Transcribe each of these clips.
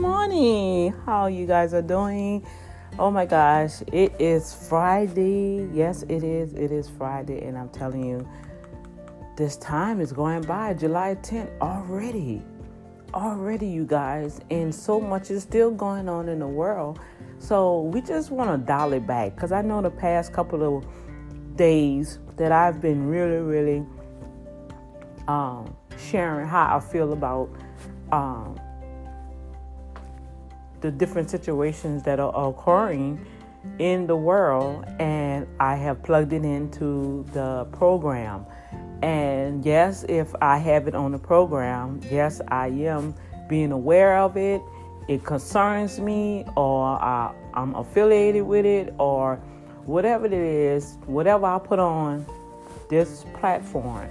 Morning. How you guys are doing? Oh my gosh, it is Friday. Yes, it is. It is Friday, and I'm telling you, this time is going by. July 10th already. Already, you guys, and so much is still going on in the world. So we just want to dial it back because I know the past couple of days that I've been really, really um, sharing how I feel about um, the different situations that are occurring in the world, and I have plugged it into the program. And yes, if I have it on the program, yes, I am being aware of it. It concerns me, or I, I'm affiliated with it, or whatever it is, whatever I put on this platform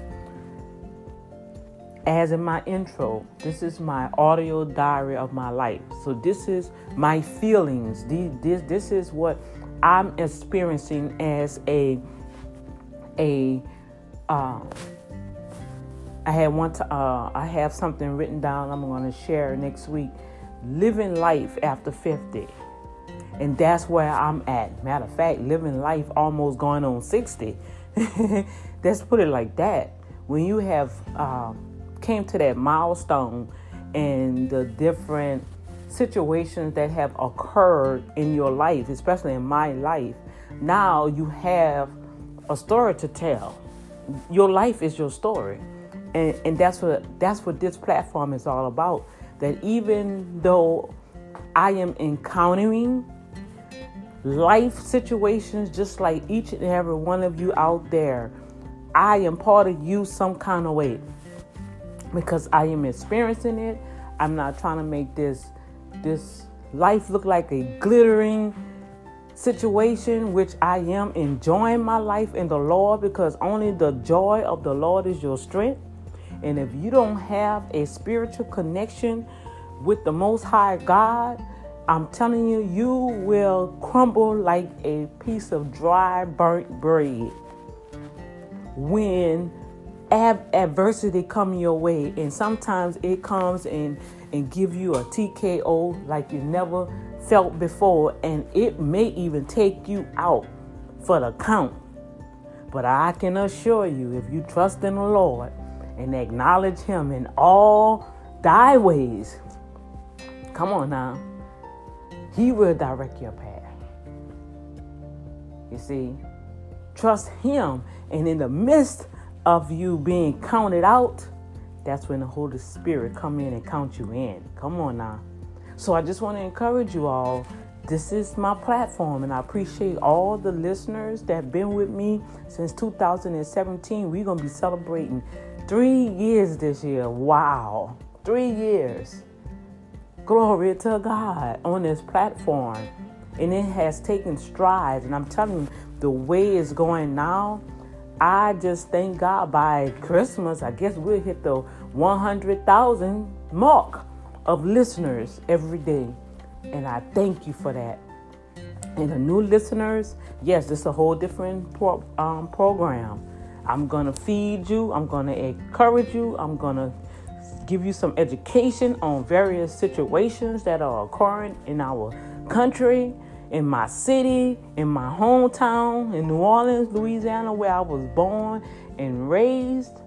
as in my intro, this is my audio diary of my life. So this is my feelings. This this is what I'm experiencing as a a. Uh, I had one. To, uh, I have something written down. I'm going to share next week. Living life after 50, and that's where I'm at. Matter of fact, living life almost going on 60. Let's put it like that. When you have. Uh, came to that milestone and the different situations that have occurred in your life, especially in my life, now you have a story to tell. Your life is your story. And, and that's what that's what this platform is all about. That even though I am encountering life situations just like each and every one of you out there, I am part of you some kind of way because I am experiencing it. I'm not trying to make this this life look like a glittering situation which I am enjoying my life in the Lord because only the joy of the Lord is your strength. And if you don't have a spiritual connection with the most high God, I'm telling you you will crumble like a piece of dry burnt bread when ab- adversity come your way and sometimes it comes and and give you a TKO like you never felt before and it may even take you out for the count. But I can assure you if you trust in the Lord and acknowledge him in all thy ways come on now he will direct your path. You see trust him and in the midst of you being counted out, that's when the Holy Spirit come in and count you in. Come on now. So I just want to encourage you all. This is my platform, and I appreciate all the listeners that have been with me since 2017. We're gonna be celebrating three years this year. Wow, three years. Glory to God on this platform, and it has taken strides. And I'm telling you, the way it's going now I just thank God by Christmas, I guess we'll hit the 100,000 mark of listeners every day. And I thank you for that. And the new listeners, yes, it's a whole different pro- um, program. I'm going to feed you, I'm going to encourage you, I'm going to give you some education on various situations that are occurring in our country in my city, in my hometown, in New Orleans, Louisiana, where I was born and raised.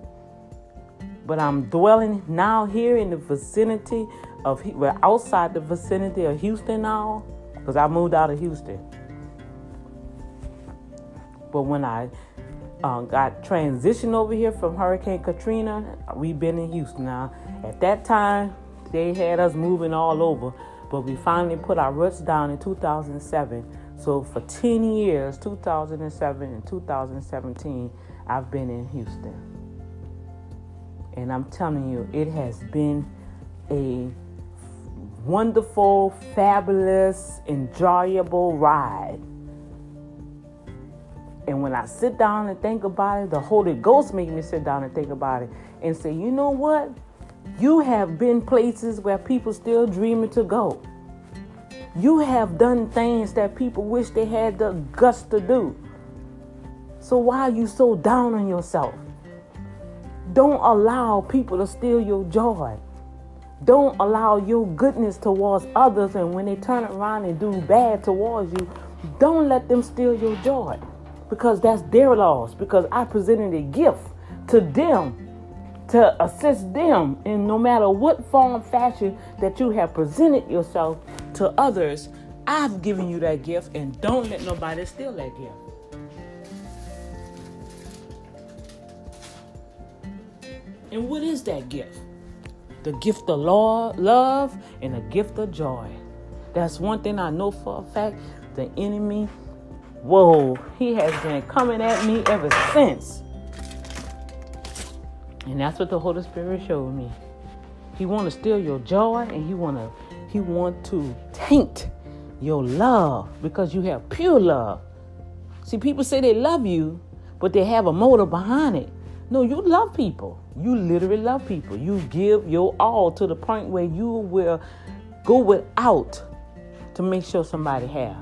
But I'm dwelling now here in the vicinity of, well, outside the vicinity of Houston now, because I moved out of Houston. But when I uh, got transitioned over here from Hurricane Katrina, we've been in Houston now. At that time, they had us moving all over but we finally put our roots down in 2007. So for 10 years, 2007 and 2017, I've been in Houston. And I'm telling you, it has been a wonderful, fabulous, enjoyable ride. And when I sit down and think about it, the Holy Ghost made me sit down and think about it and say, you know what? You have been places where people still dreaming to go. You have done things that people wish they had the guts to do. So why are you so down on yourself? Don't allow people to steal your joy. Don't allow your goodness towards others, and when they turn around and do bad towards you, don't let them steal your joy because that's their loss. Because I presented a gift to them to assist them in no matter what form, fashion that you have presented yourself to others. I've given you that gift, and don't let nobody steal that gift. And what is that gift? The gift of love and the gift of joy. That's one thing I know for a fact. The enemy, whoa, he has been coming at me ever since. And that's what the Holy Spirit showed me. He want to steal your joy and he want to he want to taint your love because you have pure love. See, people say they love you, but they have a motive behind it. No, you love people. You literally love people. You give your all to the point where you will go without to make sure somebody have.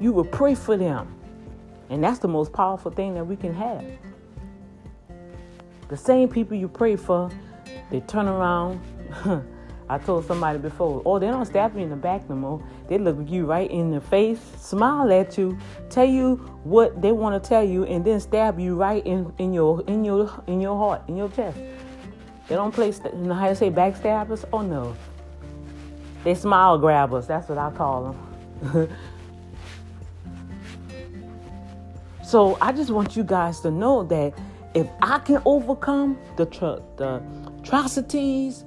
You will pray for them. And that's the most powerful thing that we can have. The same people you pray for, they turn around I told somebody before, oh, they don't stab you in the back no more. They look you right in the face, smile at you, tell you what they want to tell you, and then stab you right in, in your in your in your heart, in your chest. They don't play, you know how to say backstabbers? Oh no. They smile grabbers. That's what I call them. so I just want you guys to know that if I can overcome the tr- the atrocities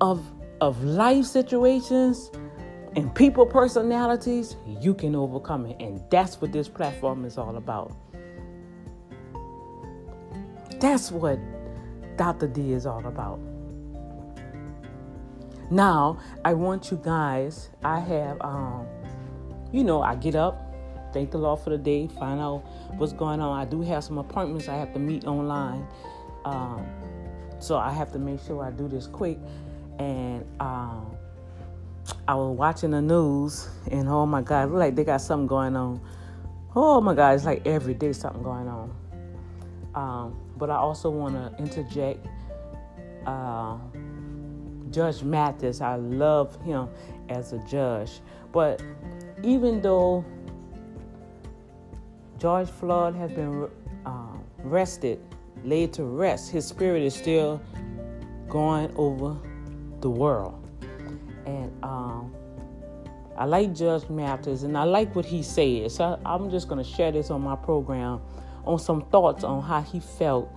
of of life situations and people personalities, you can overcome it. And that's what this platform is all about. That's what Dr. D is all about. Now, I want you guys, I have, um, you know, I get up, thank the Lord for the day, find out what's going on. I do have some appointments I have to meet online. Um, so I have to make sure I do this quick and um, I was watching the news, and oh my God, like they got something going on. Oh my God, it's like every day something going on. Um, but I also want to interject. Uh, judge Mathis, I love him as a judge. But even though George Floyd has been uh, rested, laid to rest, his spirit is still going over the world. And um, I like Judge Mathis, and I like what he says. So I'm just going to share this on my program on some thoughts on how he felt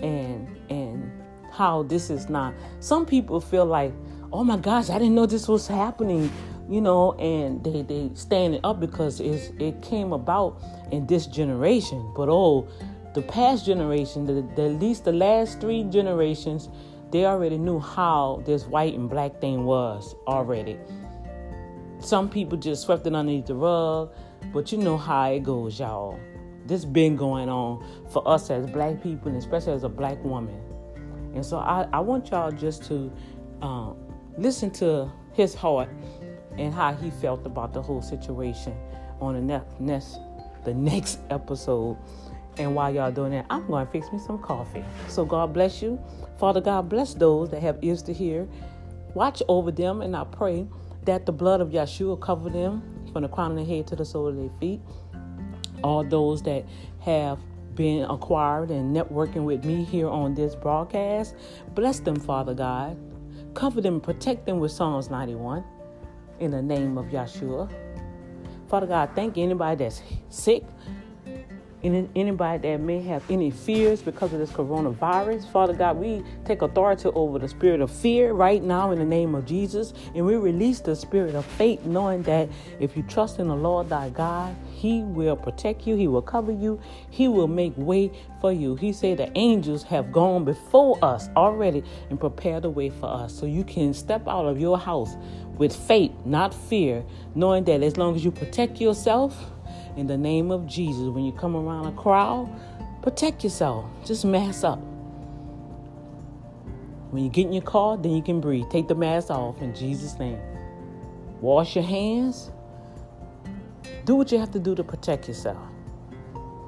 and and how this is not. Some people feel like, oh my gosh, I didn't know this was happening, you know, and they they standing up because it's, it came about in this generation. But oh, the past generation, the, the at least the last three generations they already knew how this white and black thing was already. Some people just swept it underneath the rug, but you know how it goes, y'all. This been going on for us as black people, and especially as a black woman. And so I, I want y'all just to um, listen to his heart and how he felt about the whole situation on the next, next the next episode. And while y'all doing that, I'm going to fix me some coffee. So God bless you. Father God, bless those that have ears to hear. Watch over them, and I pray that the blood of Yeshua cover them from the crown of their head to the sole of their feet. All those that have been acquired and networking with me here on this broadcast, bless them, Father God. Cover them, protect them with Psalms 91 in the name of Yeshua. Father God, thank anybody that's sick, any, anybody that may have any fears because of this coronavirus. Father God, we take authority over the spirit of fear right now in the name of Jesus. And we release the spirit of faith, knowing that if you trust in the Lord thy God, he will protect you, he will cover you, he will make way for you. He said the angels have gone before us already and prepared the way for us. So you can step out of your house with faith, not fear, knowing that as long as you protect yourself, in the name of Jesus. When you come around a crowd, protect yourself. Just mask up. When you get in your car, then you can breathe. Take the mask off in Jesus' name. Wash your hands. Do what you have to do to protect yourself.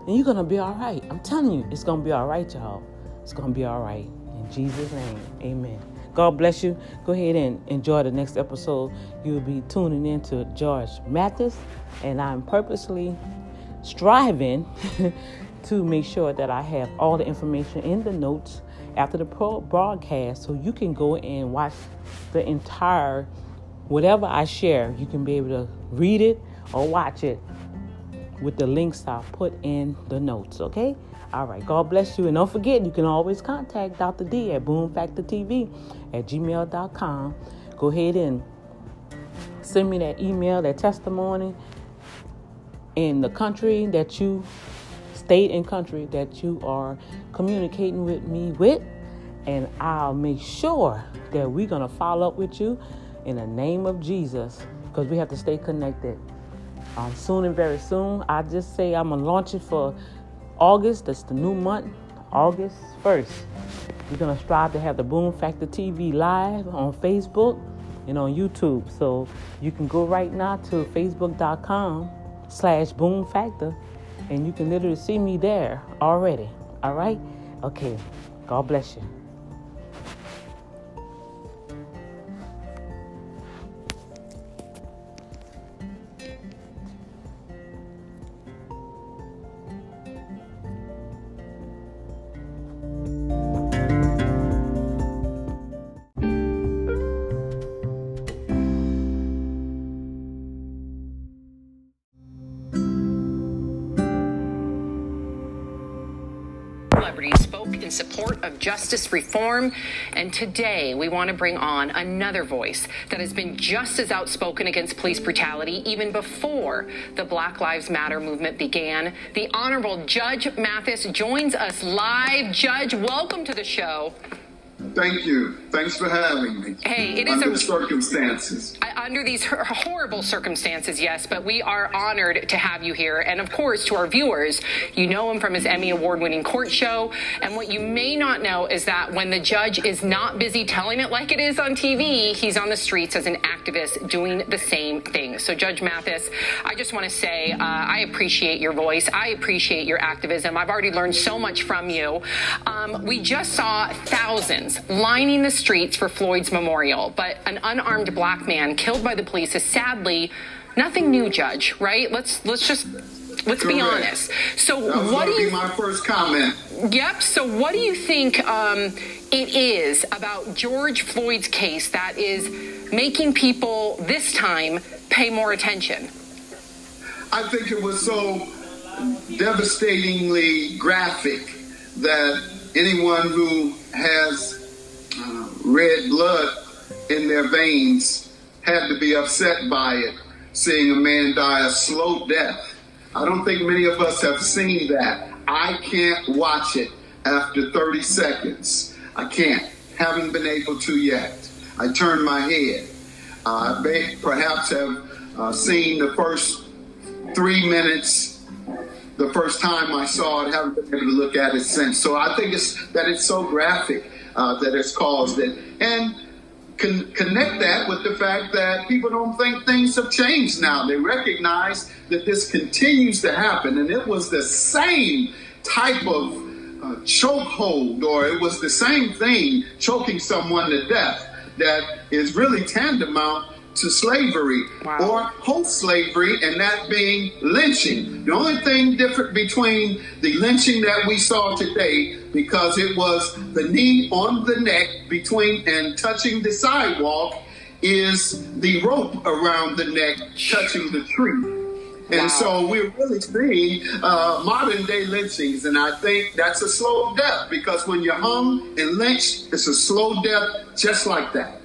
And you're going to be all right. I'm telling you, it's going to be all right, y'all. It's going to be all right. In Jesus' name, amen. God bless you. Go ahead and enjoy the next episode. You'll be tuning in to George Mathis, and I'm purposely striving to make sure that I have all the information in the notes after the broadcast so you can go and watch the entire whatever I share. You can be able to read it or watch it with the links I'll put in the notes, okay? All right, God bless you. And don't forget, you can always contact Dr. D at boomfactortv at gmail.com. Go ahead and send me that email, that testimony in the country that you, state and country that you are communicating with me with. And I'll make sure that we're going to follow up with you in the name of Jesus because we have to stay connected. Um, soon and very soon, I just say I'm to launch it for August. That's the new month, August 1st. We're to strive to have the Boom Factor TV live on Facebook and on YouTube. So you can go right now to facebook.com slash boom factor and you can literally see me there already. All right? Okay. God bless you. Of justice reform. And today we want to bring on another voice that has been just as outspoken against police brutality even before the Black Lives Matter movement began. The Honorable Judge Mathis joins us live. Judge, welcome to the show. Thank you. Thanks for having me. Hey, it is under a, circumstances. Under these horrible circumstances, yes, but we are honored to have you here. And of course, to our viewers, you know him from his Emmy Award winning court show. And what you may not know is that when the judge is not busy telling it like it is on TV, he's on the streets as an activist doing the same thing. So, Judge Mathis, I just want to say uh, I appreciate your voice. I appreciate your activism. I've already learned so much from you. Um, we just saw thousands lining the streets for Floyd's memorial, but an unarmed black man killed by the police is sadly nothing new, Judge. Right? Let's let's just let's Correct. be honest. So what do you? my first comment. Yep. So what do you think um, it is about George Floyd's case that is making people this time pay more attention? I think it was so devastatingly graphic that anyone who has uh, red blood in their veins had to be upset by it, seeing a man die a slow death. I don't think many of us have seen that. I can't watch it after 30 seconds. I can't. Haven't been able to yet. I turn my head. Uh, I may perhaps have uh, seen the first three minutes the first time I saw it. Haven't been able to look at it since. So I think it's that it's so graphic uh, that has caused it. And con- connect that with the fact that people don't think things have changed now. They recognize that this continues to happen. And it was the same type of uh, chokehold, or it was the same thing, choking someone to death, that is really tantamount to slavery wow. or post slavery, and that being lynching. The only thing different between the lynching that we saw today, because it was the knee on the neck between and touching the sidewalk, is the rope around the neck touching the tree. And wow. so we're really seeing uh, modern day lynchings, and I think that's a slow death because when you're hung and lynched, it's a slow death just like that.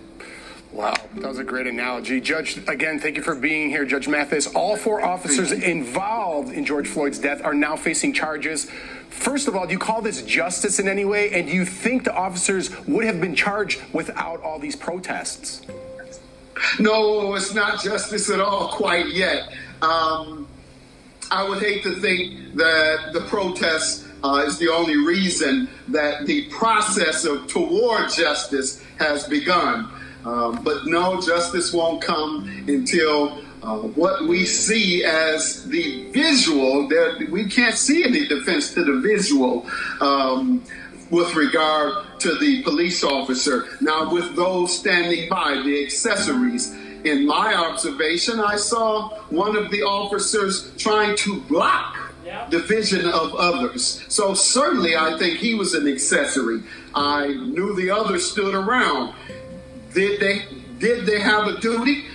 Wow, that was a great analogy. Judge, again, thank you for being here. Judge Mathis, all four officers involved in George Floyd's death are now facing charges. First of all, do you call this justice in any way? And do you think the officers would have been charged without all these protests? No, it's not justice at all quite yet. Um, I would hate to think that the protests uh, is the only reason that the process of toward justice has begun. Um, but no, justice won't come until uh, what we see as the visual. There, we can't see any defense to the visual. Um, with regard to the police officer. Now, with those standing by, the accessories, in my observation, I saw one of the officers trying to block the vision of others. So certainly I think he was an accessory. I knew the others stood around. Did they did they have a duty?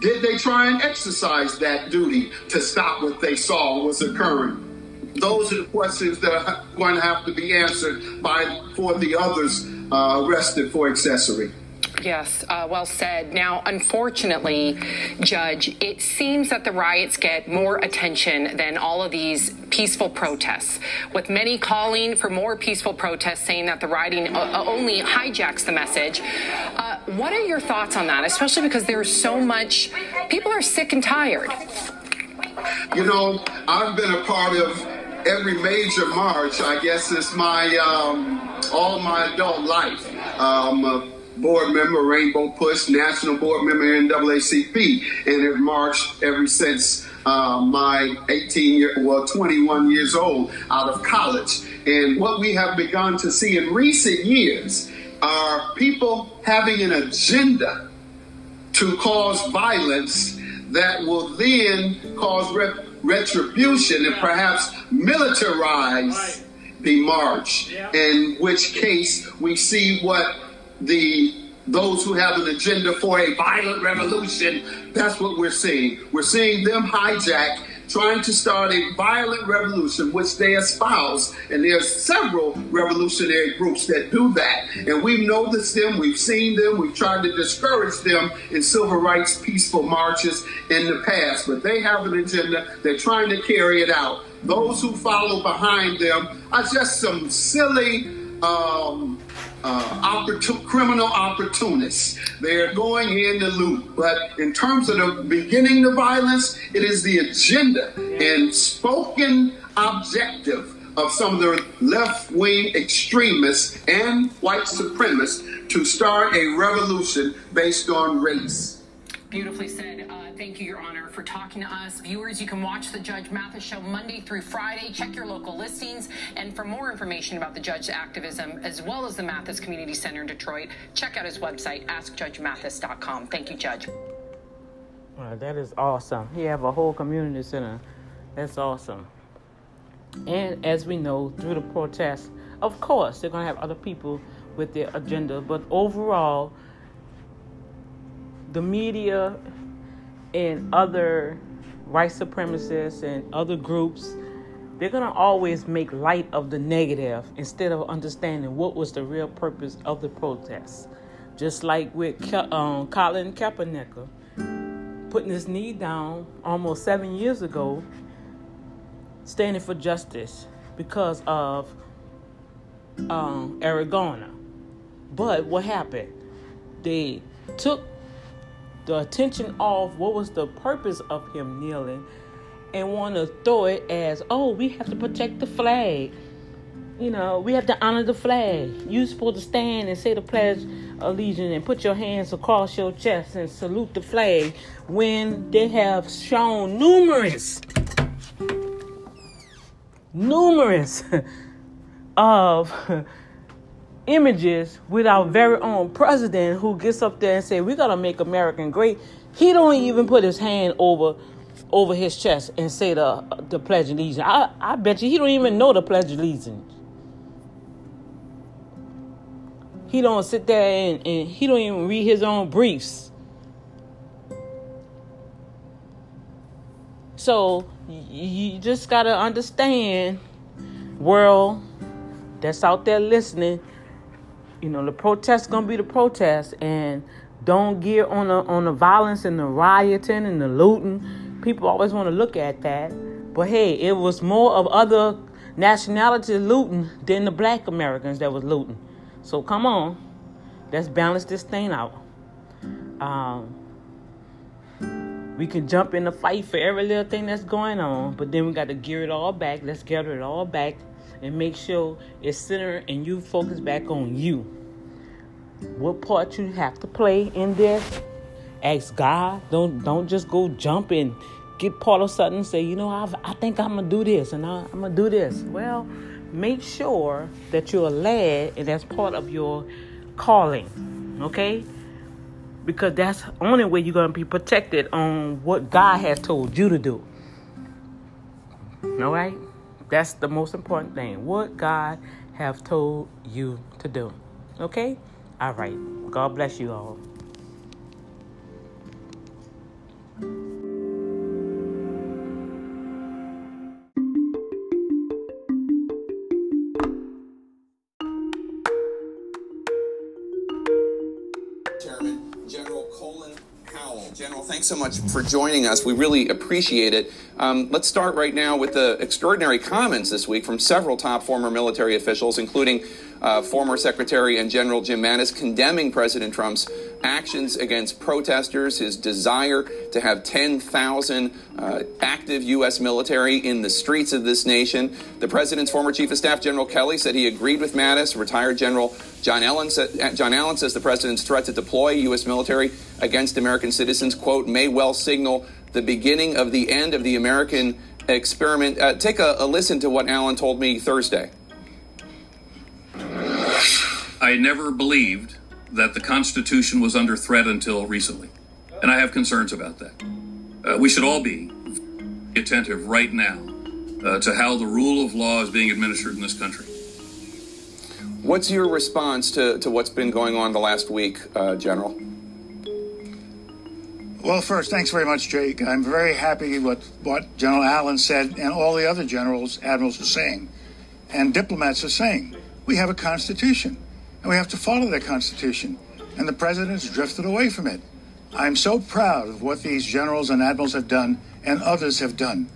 Did they try and exercise that duty to stop what they saw was occurring? Those are the questions that are going to have to be answered by for the others uh, arrested for accessory. Yes, uh, well said. Now, unfortunately, Judge, it seems that the riots get more attention than all of these peaceful protests, with many calling for more peaceful protests, saying that the rioting uh, uh only hijacks the message. Uh, what are your thoughts on that, especially because there's so much, people are sick and tired? You know, I've been a part of every major march, I guess, it's my um, all my adult life. Um, board member, Rainbow Push, national board member NAACP, and have marched ever since uh, my 18 year, well, 21 years old out of college. And what we have begun to see in recent years are people having an agenda to cause violence that will then cause re- retribution and perhaps militarize the march. In which case, we see what the those who have an agenda for a violent revolution, that's what we're seeing. We're seeing them hijack, trying to start a violent revolution, which they espouse. And there's several revolutionary groups that do that. And we've noticed them, we've seen them, we've tried to discourage them in civil rights peaceful marches in the past. But they have an agenda, they're trying to carry it out. Those who follow behind them are just some silly um, uh, opportun- criminal opportunists. They are going in to loot. But in terms of the beginning the violence, it is the agenda and spoken objective of some of the left wing extremists and white supremacists to start a revolution based on race. Beautifully said. Uh, thank you, Your Honor, for talking to us. Viewers, you can watch the Judge Mathis Show Monday through Friday. Check your local listings. And for more information about the judge's activism, as well as the Mathis Community Center in Detroit, check out his website, askjudgemathis.com. Thank you, Judge. that is awesome. He have a whole community center. That's awesome. And as we know, through the protests, of course, they're going to have other people with their agenda. But overall, the media and other white supremacists and other groups, they're going to always make light of the negative instead of understanding what was the real purpose of the protests. Just like with Ke- um, Colin Kaepernick putting his knee down almost seven years ago, standing for justice because of um. But what happened? They took the attention off what was the purpose of him kneeling and want to throw it as, oh, we have to protect the flag. You know, we have to honor the flag. You're supposed to stand and say the pledge of allegiance and put your hands across your chest and salute the flag when they have shown numerous, numerous of images with our very own president who gets up there and say we gotta make American great. He don't even put his hand over over his chest and say the the pledge of allegiance. I, I bet you he don't even know the pledge of allegiance. He don't sit there and, and he don't even read his own briefs. So you just gotta understand, world that's out there listening you know, the protest gonna be the protest, and don't get on the on the violence and the rioting and the looting. People always want to look at that, but hey, it was more of other nationalities looting than the black Americans that was looting. So come on, let's balance this thing out. Um, we can jump in the fight for every little thing that's going on, but then we got to gear it all back. Let's gather it all back and make sure it's centered and you focus back on you. What part you have to play in this? Ask God. Don't don't just go jump get part of something and say, you know, I, I think I'm gonna do this and I, I'm gonna do this. Well, make sure that you're led and that's part of your calling. Okay? Because that's the only way you're to be protected on what God has told you to do. All right? That's the most important thing. What God have told you to do. Okay? All right. God bless you all. Thanks so much for joining us. We really appreciate it. Um, let's start right now with the extraordinary comments this week from several top former military officials, including uh, former Secretary and General Jim Mattis, condemning President Trump's actions against protesters, his desire to have 10,000 uh, active U.S. military in the streets of this nation. The president's former chief of staff, General Kelly, said he agreed with Mattis. Retired General John Allen, said, John Allen says the president's threat to deploy U.S. military against American citizens, quote, may well signal the beginning of the end of the American experiment. Uh, take a, a listen to what Allen told me Thursday. I never believed that the Constitution was under threat until recently. And I have concerns about that. Uh, we should all be attentive right now uh, to how the rule of law is being administered in this country. What's your response to, to what's been going on the last week, uh, General? Well, first, thanks very much, Jake. I'm very happy with what General Allen said and all the other generals, admirals are saying, and diplomats are saying. We have a constitution, and we have to follow that constitution. And the president has drifted away from it. I'm so proud of what these generals and admirals have done, and others have done.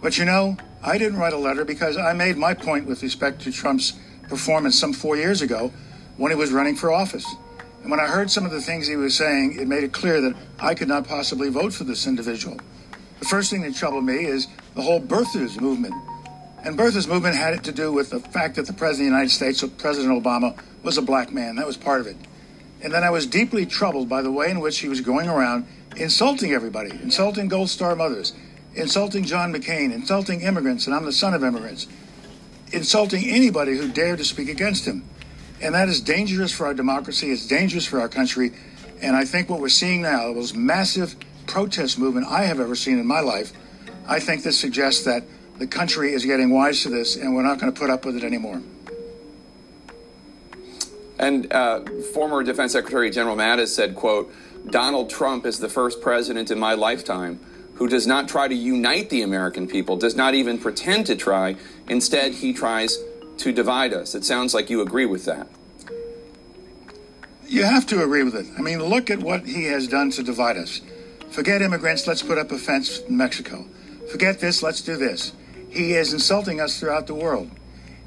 But you know, I didn't write a letter because I made my point with respect to Trump's performance some four years ago when he was running for office. And when I heard some of the things he was saying, it made it clear that I could not possibly vote for this individual. The first thing that troubled me is the whole birthers movement. And birthers movement had it to do with the fact that the President of the United States, President Obama, was a black man. That was part of it. And then I was deeply troubled by the way in which he was going around insulting everybody, insulting Gold Star mothers, insulting John McCain, insulting immigrants, and I'm the son of immigrants, insulting anybody who dared to speak against him. And that is dangerous for our democracy. It's dangerous for our country. And I think what we're seeing now, the most massive protest movement I have ever seen in my life, I think this suggests that the country is getting wise to this and we're not going to put up with it anymore. And uh, former Defense Secretary General Mattis said, quote, Donald Trump is the first president in my lifetime who does not try to unite the American people, does not even pretend to try. Instead, he tries to divide us. It sounds like you agree with that. You have to agree with it. I mean, look at what he has done to divide us. Forget immigrants, let's put up a fence in Mexico. Forget this, let's do this. He is insulting us throughout the world.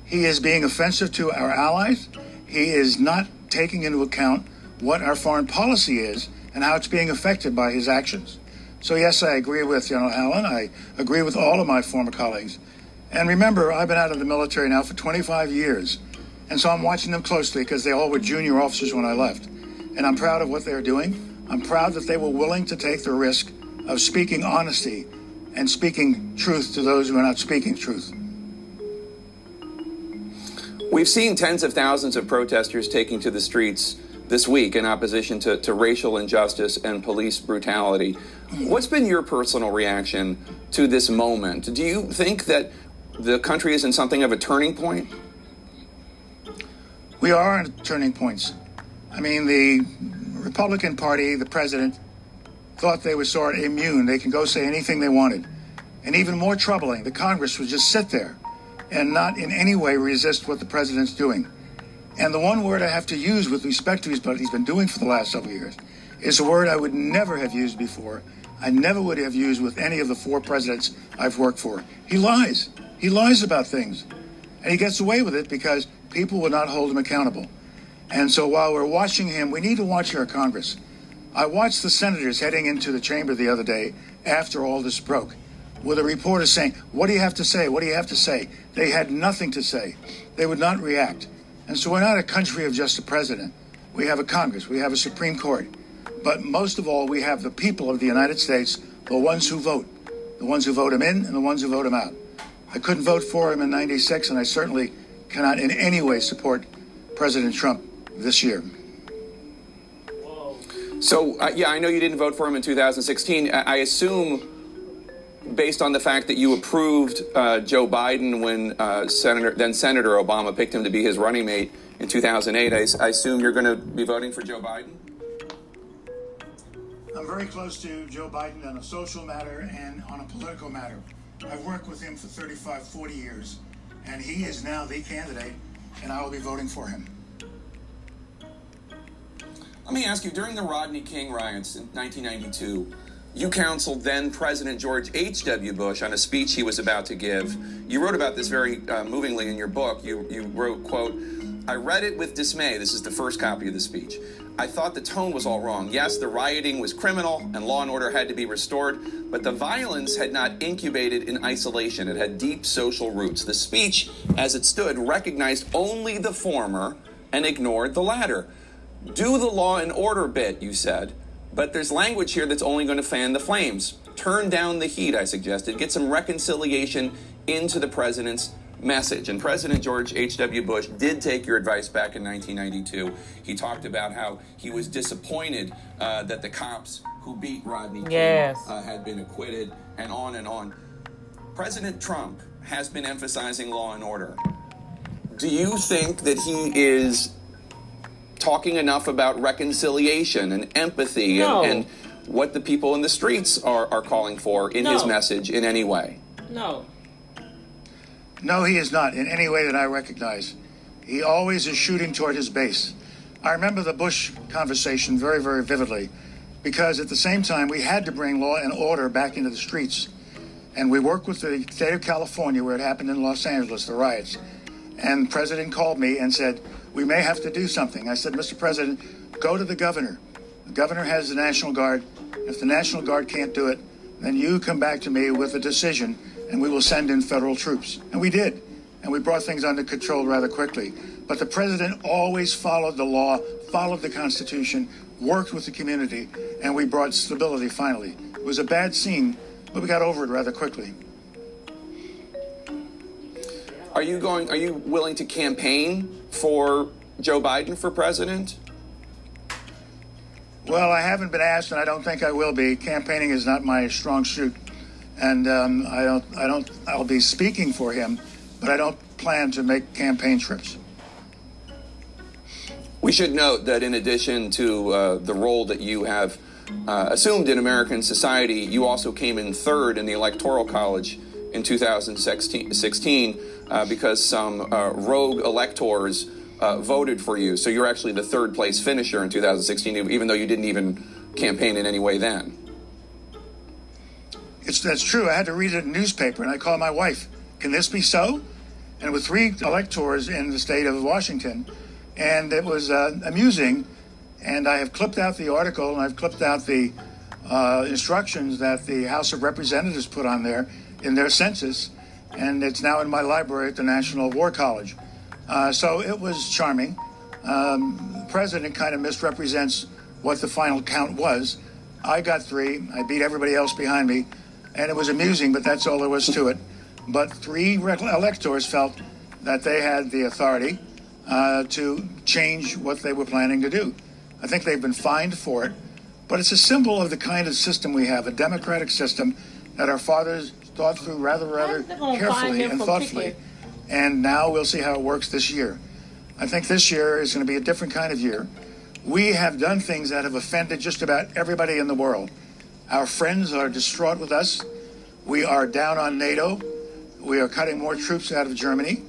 He is being offensive to our allies. He is not taking into account what our foreign policy is and how it's being affected by his actions. So, yes, I agree with General Allen. I agree with all of my former colleagues. And remember, I've been out of the military now for 25 years. And so I'm watching them closely because they all were junior officers when I left. And I'm proud of what they're doing. I'm proud that they were willing to take the risk of speaking honesty and speaking truth to those who are not speaking truth. We've seen tens of thousands of protesters taking to the streets this week in opposition to, to racial injustice and police brutality. What's been your personal reaction to this moment? Do you think that the country is in something of a turning point? We are at turning points. I mean, the Republican Party, the president, thought they were sort of immune. They can go say anything they wanted. And even more troubling, the Congress would just sit there and not in any way resist what the president's doing. And the one word I have to use with respect to what he's been doing for the last several years is a word I would never have used before. I never would have used with any of the four presidents I've worked for. He lies. He lies about things. And he gets away with it because people will not hold him accountable. And so while we're watching him, we need to watch our Congress. I watched the senators heading into the chamber the other day after all this broke, with a reporter saying, What do you have to say? What do you have to say? They had nothing to say. They would not react. And so we're not a country of just a president. We have a Congress, we have a Supreme Court. But most of all, we have the people of the United States, the ones who vote, the ones who vote him in and the ones who vote him out. I couldn't vote for him in 96, and I certainly cannot in any way support President Trump this year. So, uh, yeah, I know you didn't vote for him in 2016. I, I assume, based on the fact that you approved uh, Joe Biden when uh, Senator, then Senator Obama picked him to be his running mate in 2008, I, I assume you're going to be voting for Joe Biden? I'm very close to Joe Biden on a social matter and on a political matter. I've worked with him for 35, 40 years, and he is now the candidate, and I will be voting for him. Let me ask you during the Rodney King riots in 1992, you counseled then President George H.W. Bush on a speech he was about to give. You wrote about this very uh, movingly in your book. You, you wrote, quote, I read it with dismay. This is the first copy of the speech. I thought the tone was all wrong. Yes, the rioting was criminal and law and order had to be restored, but the violence had not incubated in isolation. It had deep social roots. The speech, as it stood, recognized only the former and ignored the latter. Do the law and order bit, you said, but there's language here that's only going to fan the flames. Turn down the heat, I suggested. Get some reconciliation into the president's message. And President George H.W. Bush did take your advice back in 1992. He talked about how he was disappointed uh, that the cops who beat Rodney King Yes. uh, had been acquitted, and on and on. President Trump has been emphasizing law and order. Do you think that he is talking enough about reconciliation and empathy No. and, and what the people in the streets are, are calling for in his message in any way? No. No, he is not in any way that I recognize. He always is shooting toward his base. I remember the Bush conversation very, very vividly because at the same time we had to bring law and order back into the streets. And we worked with the state of California where it happened in Los Angeles, the riots. And the president called me and said, We may have to do something. I said, Mr. President, go to the governor. The governor has the National Guard. If the National Guard can't do it, then you come back to me with a decision and we will send in federal troops. And we did. And we brought things under control rather quickly. But the president always followed the law, followed the Constitution, worked with the community, and we brought stability finally. It was a bad scene, but we got over it rather quickly. Are you going? Are you willing to campaign for Joe Biden for president? Well, I haven't been asked, and I don't think I will be. Campaigning is not my strong suit, and um, I don't. I don't. I'll be speaking for him, but I don't plan to make campaign trips. We should note that in addition to uh, the role that you have uh, assumed in American society, you also came in third in the Electoral College in 2016 uh, because some uh, rogue electors uh, voted for you. So you're actually the third place finisher in 2016, even though you didn't even campaign in any way then. It's that's true. I had to read it in a newspaper, and I called my wife. Can this be so? And with three electors in the state of Washington, and it was uh, amusing. And I have clipped out the article, and I've clipped out the uh, instructions that the House of Representatives put on there in their census, and it's now in my library at the National War College. Uh, so it was charming. Um, the president kind of misrepresents what the final count was. I got three. I beat everybody else behind me, and it was amusing, but that's all there was to it. But three re- electors felt that they had the authority uh, to change what they were planning to do. I think they've been fined for it, but it's a symbol of the kind of system we have, a democratic system that our fathers thought through rather, rather They're gonna fine carefully and thoughtfully. And now we'll see how it works this year. I think this year is going to be a different kind of year. We have done things that have offended just about everybody in the world. Our friends are distraught with us. We are down on NATO. We are cutting more troops out of Germany.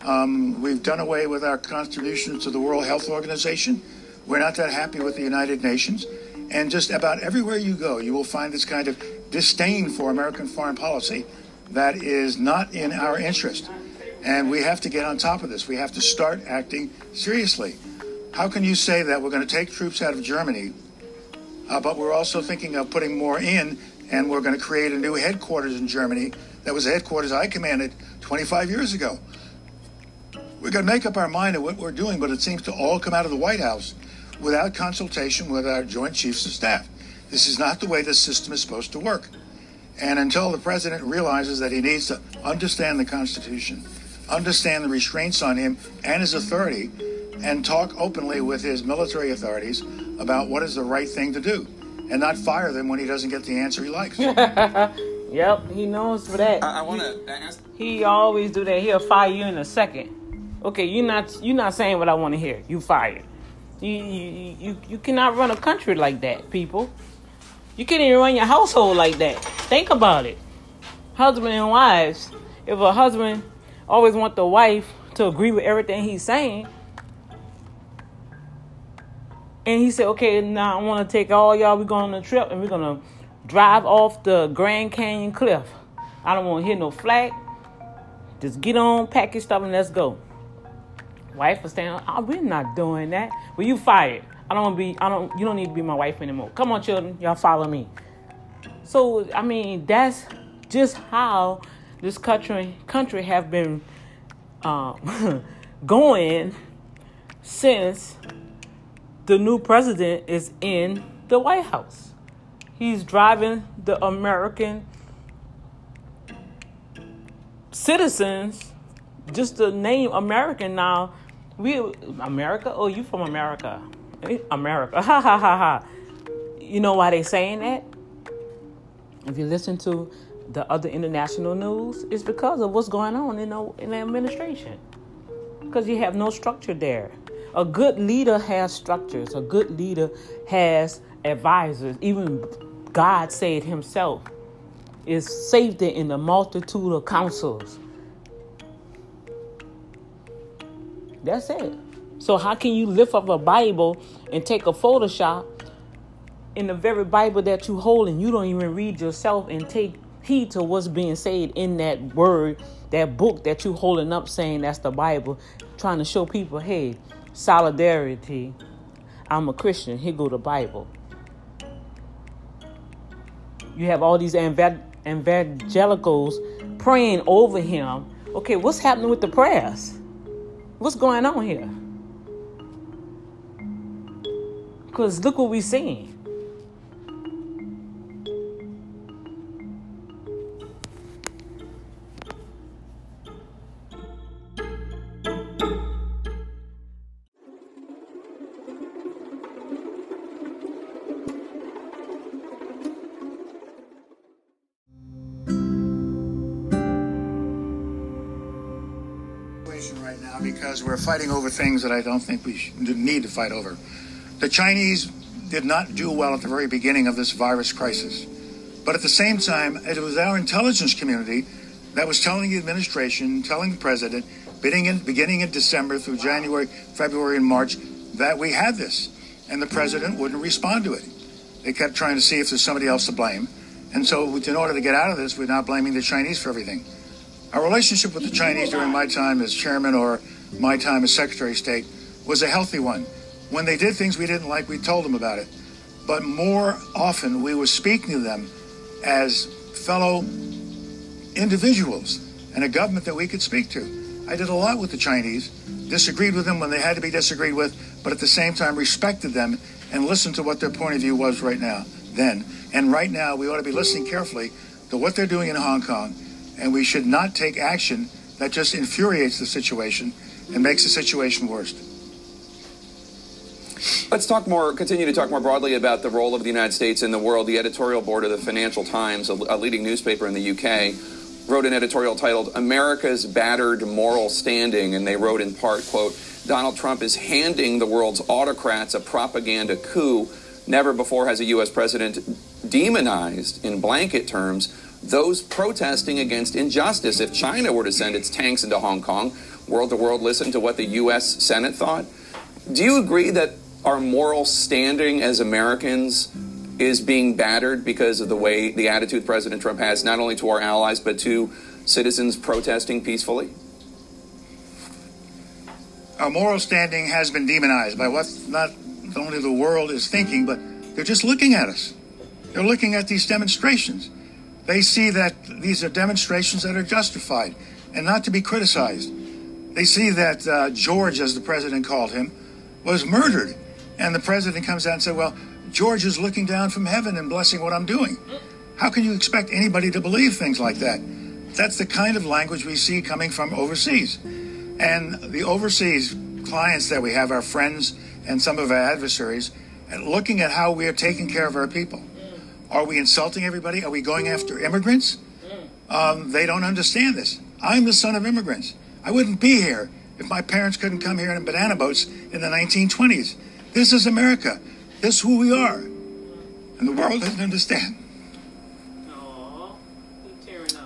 Um, we've done away with our contributions to the World Health Organization. We're not that happy with the United Nations. And just about everywhere you go, you will find this kind of disdain for American foreign policy that is not in our interest. And we have to get on top of this. We have to start acting seriously. How can you say that we're going to take troops out of Germany, uh, but we're also thinking of putting more in, and we're going to create a new headquarters in Germany that was the headquarters I commanded 25 years ago? We're going to make up our mind of what we're doing, but it seems to all come out of the White House without consultation with our Joint Chiefs of Staff. This is not the way the system is supposed to work. And until the president realizes that he needs to understand the Constitution, understand the restraints on him and his authority, and talk openly with his military authorities about what is the right thing to do, and not fire them when he doesn't get the answer he likes. yep, he knows for that. I, I want to ask. He always do that. He'll fire you in a second. Okay, you're not you're not saying what I want to hear. You fired. You, you you you cannot run a country like that, people. You can't even run your household like that. Think about it. Husband and wives. If a husband always want the wife to agree with everything he's saying, and he said, "Okay, now I want to take all y'all. We're going on a trip, and we're gonna drive off the Grand Canyon cliff. I don't want to hear no flag. Just get on, pack your stuff, and let's go." Wife was saying, oh, "We're not doing that. Well, you fired. I don't be. I don't. You don't need to be my wife anymore. Come on, children, y'all follow me." So I mean, that's just how this country country have been um, going since the new president is in the White House. He's driving the American citizens, just the name American now. We America? Oh, you from America? Eh, America? Ha ha ha ha! You know why they saying that? If you listen to the other international news, it's because of what's going on in the, in the administration. Because you have no structure there. A good leader has structures. A good leader has advisors. Even God said Himself is safety in the multitude of counsels. That's it. So how can you lift up a Bible and take a Photoshop in the very Bible that you hold and you don't even read yourself and take heed to what's being said in that word, that book that you holding up saying that's the Bible, trying to show people, hey, solidarity. I'm a Christian. Here go the Bible. You have all these evangelicals praying over him. Okay, what's happening with the prayers? What's going on here? Because look what we're seeing. right now because we're fighting over things that I don't think we need to fight over. The Chinese did not do well at the very beginning of this virus crisis. But at the same time, it was our intelligence community that was telling the administration, telling the president, beginning in, beginning in December through January, February, and March, that we had this. And the president wouldn't respond to it. They kept trying to see if there's somebody else to blame. And so, in order to get out of this, we're not blaming the Chinese for everything. Our relationship with the Chinese during my time as chairman or my time as secretary of state was a healthy one. When they did things we didn't like, we told them about it. But more often, we were speaking to them as fellow individuals and a government that we could speak to. I did a lot with the Chinese, disagreed with them when they had to be disagreed with, but at the same time respected them and listened to what their point of view was right now, then. And right now, we ought to be listening carefully to what they're doing in Hong Kong and we should not take action that just infuriates the situation and makes the situation worse. Let's talk more, continue to talk more broadly about the role of the United States in the world. The editorial board of the Financial Times, a, leading newspaper in the UK, wrote an editorial titled America's Battered Moral Standing, and they wrote in part, quote, Donald Trump is handing the world's autocrats a propaganda coup. Never before has a U.S. president demonized in blanket terms those protesting against injustice. If China were to send its tanks into Hong Kong, world to world listen to what the U.S. Senate thought. Do you agree that our moral standing as Americans is being battered because of the way the attitude President Trump has, not only to our allies, but to citizens protesting peacefully? Our moral standing has been demonized by what not only the world is thinking, but they're just looking at us. They're looking at these demonstrations. They see that these are demonstrations that are justified and not to be criticized. They see that uh, George, as the president called him, was murdered. And the president comes out and said, Well, George is looking down from heaven and blessing what I'm doing. How can you expect anybody to believe things like that? That's the kind of language we see coming from overseas. And the overseas clients that we have, our friends and some of our adversaries, and looking at how we are taking care of our people. Are we insulting everybody? Are we going after immigrants? Um, they don't understand this. I'm the son of immigrants. I wouldn't be here if my parents couldn't come here in banana boats in the 1920s. This is America. This is who we are. And the world doesn't understand.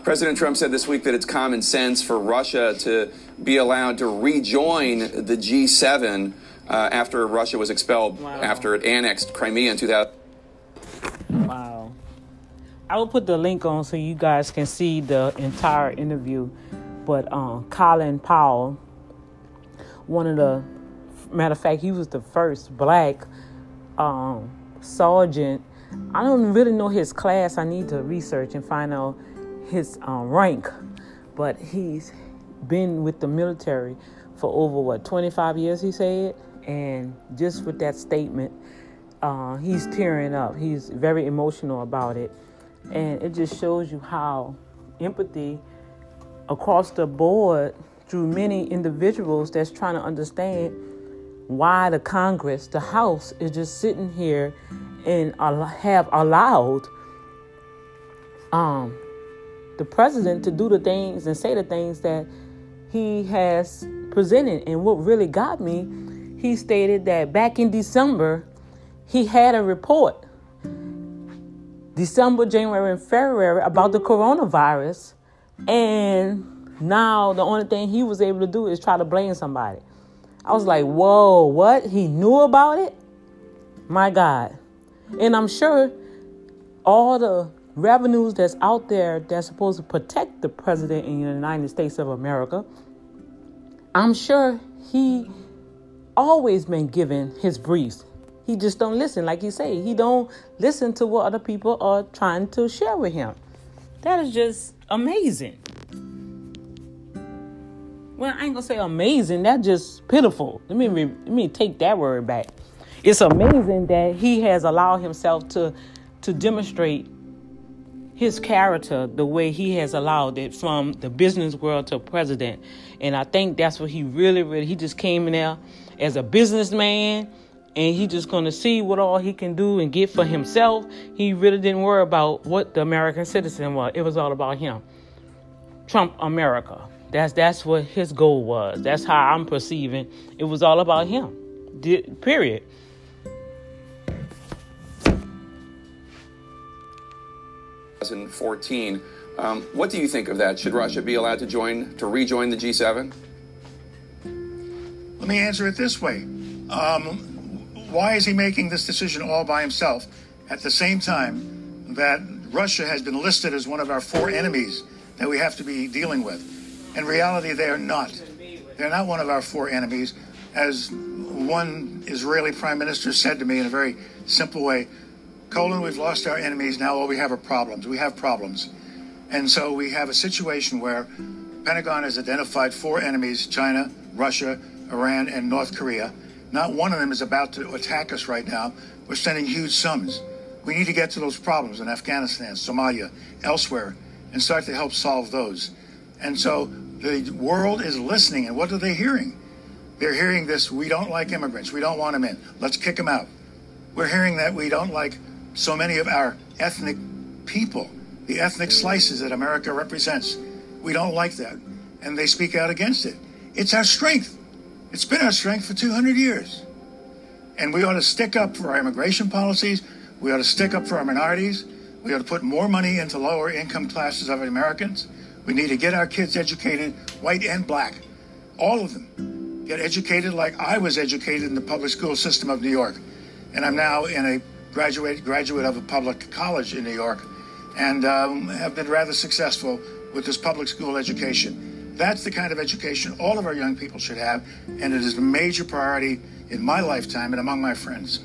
President Trump said this week that it's common sense for Russia to be allowed to rejoin the G7 uh, after Russia was expelled Wow. after it annexed Crimea in 2000. Wow. I will put the link on so you guys can see the entire interview. But um, Colin Powell, one of the, matter of fact, he was the first black um, sergeant. I don't really know his class. I need to research and find out his um, rank. But he's been with the military for over what 25 years, he said. And just with that statement, uh, he's tearing up. He's very emotional about it. And it just shows you how empathy across the board through many individuals that's trying to understand why the Congress, the House, is just sitting here and have allowed um, the president to do the things and say the things that he has presented. And what really got me, he stated that back in December, he had a report, December, January, and February, about the coronavirus. And now the only thing he was able to do is try to blame somebody. I was like, whoa, what? He knew about it? My God. And I'm sure all the revenues that's out there that's supposed to protect the president in the United States of America, I'm sure he always been given his briefs. He just don't listen, like you say. He don't listen to what other people are trying to share with him. That is just amazing. Well, I ain't gonna say amazing. That's just pitiful. Let me let me take that word back. It's amazing that he has allowed himself to to demonstrate his character the way he has allowed it from the business world to president. And I think that's what he really, really, he just came in there as a businessman and he just gonna see what all he can do and get for himself. He really didn't worry about what the American citizen was. It was all about him. Trump America. That's that's what his goal was. That's how I'm perceiving. It was all about him. Di- period. in 14. Um, what do you think of that? Should Russia be allowed to join to rejoin the G7? Let me answer it this way. Um, why is he making this decision all by himself at the same time that Russia has been listed as one of our four enemies that we have to be dealing with? In reality, they are not. They're not one of our four enemies. As one Israeli prime minister said to me in a very simple way, Colin, we've lost our enemies. Now all we have are problems. We have problems. And so we have a situation where Pentagon has identified four enemies, China, Russia, Iran, and North Korea. Not one of them is about to attack us right now. We're sending huge sums. We need to get to those problems in Afghanistan, Somalia, elsewhere, and start to help solve those. And so the world is listening, and what are they hearing? They're hearing this we don't like immigrants, we don't want them in, let's kick them out. We're hearing that we don't like so many of our ethnic people, the ethnic slices that America represents. We don't like that. And they speak out against it. It's our strength. It's been our strength for 200 years. And we ought to stick up for our immigration policies. We ought to stick up for our minorities. We ought to put more money into lower income classes of Americans. We need to get our kids educated, white and black, all of them. Get educated like I was educated in the public school system of New York. And I'm now in a graduate graduate of a public college in New York, and um, have been rather successful with this public school education. That's the kind of education all of our young people should have, and it is a major priority in my lifetime and among my friends.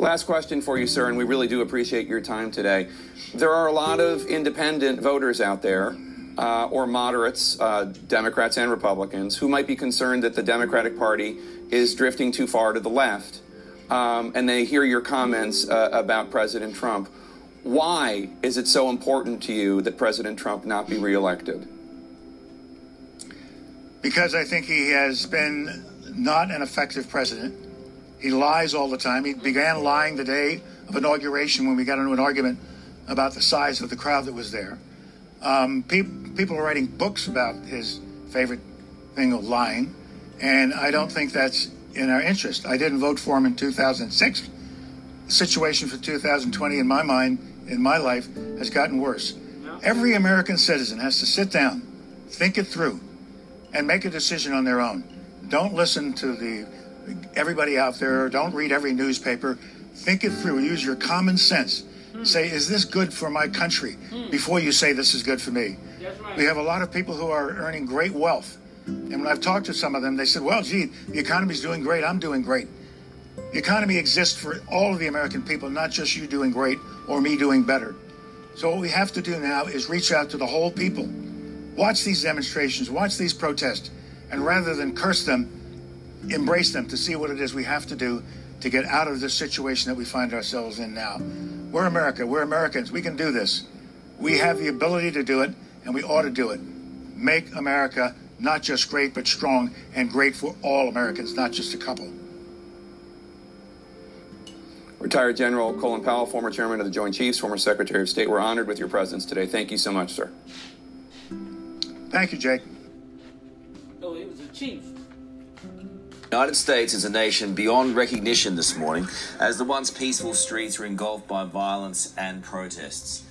Last question for you, sir, and we really do appreciate your time today. There are a lot of independent voters out there, uh, or moderates, uh, Democrats and Republicans, who might be concerned that the Democratic Party is drifting too far to the left. Um, and they hear your comments uh, about President Trump. why is it so important to you that President Trump not be reelected? Because I think he has been not an effective president. He lies all the time. He began lying the day of inauguration when we got into an argument about the size of the crowd that was there. Um, pe- people are writing books about his favorite thing of lying, and I don't think that's in our interest. I didn't vote for him in 2006. The situation for 2020, in my mind, in my life, has gotten worse. Every American citizen has to sit down, think it through, and make a decision on their own. Don't listen to the everybody out there. Don't read every newspaper. Think it through. Use your common sense. Hmm. Say, is this good for my country? Hmm. Before you say this is good for me. We have a lot of people who are earning great wealth. And when I've talked to some of them, they said, well, gee, the economy's doing great. I'm doing great. The economy exists for all of the American people, not just you doing great or me doing better. So what we have to do now is reach out to the whole people. Watch these demonstrations, watch these protests, and rather than curse them, embrace them to see what it is we have to do to get out of this situation that we find ourselves in now. We're America. We're Americans. We can do this. We have the ability to do it, and we ought to do it. Make America not just great, but strong and great for all Americans, not just a couple. Retired General Colin Powell, former chairman of the Joint Chiefs, former Secretary of State, we're honored with your presence today. Thank you so much, sir. Thank you, Jake. Oh, it was a chief. The United States is a nation beyond recognition this morning as the once peaceful streets are engulfed by violence and protests.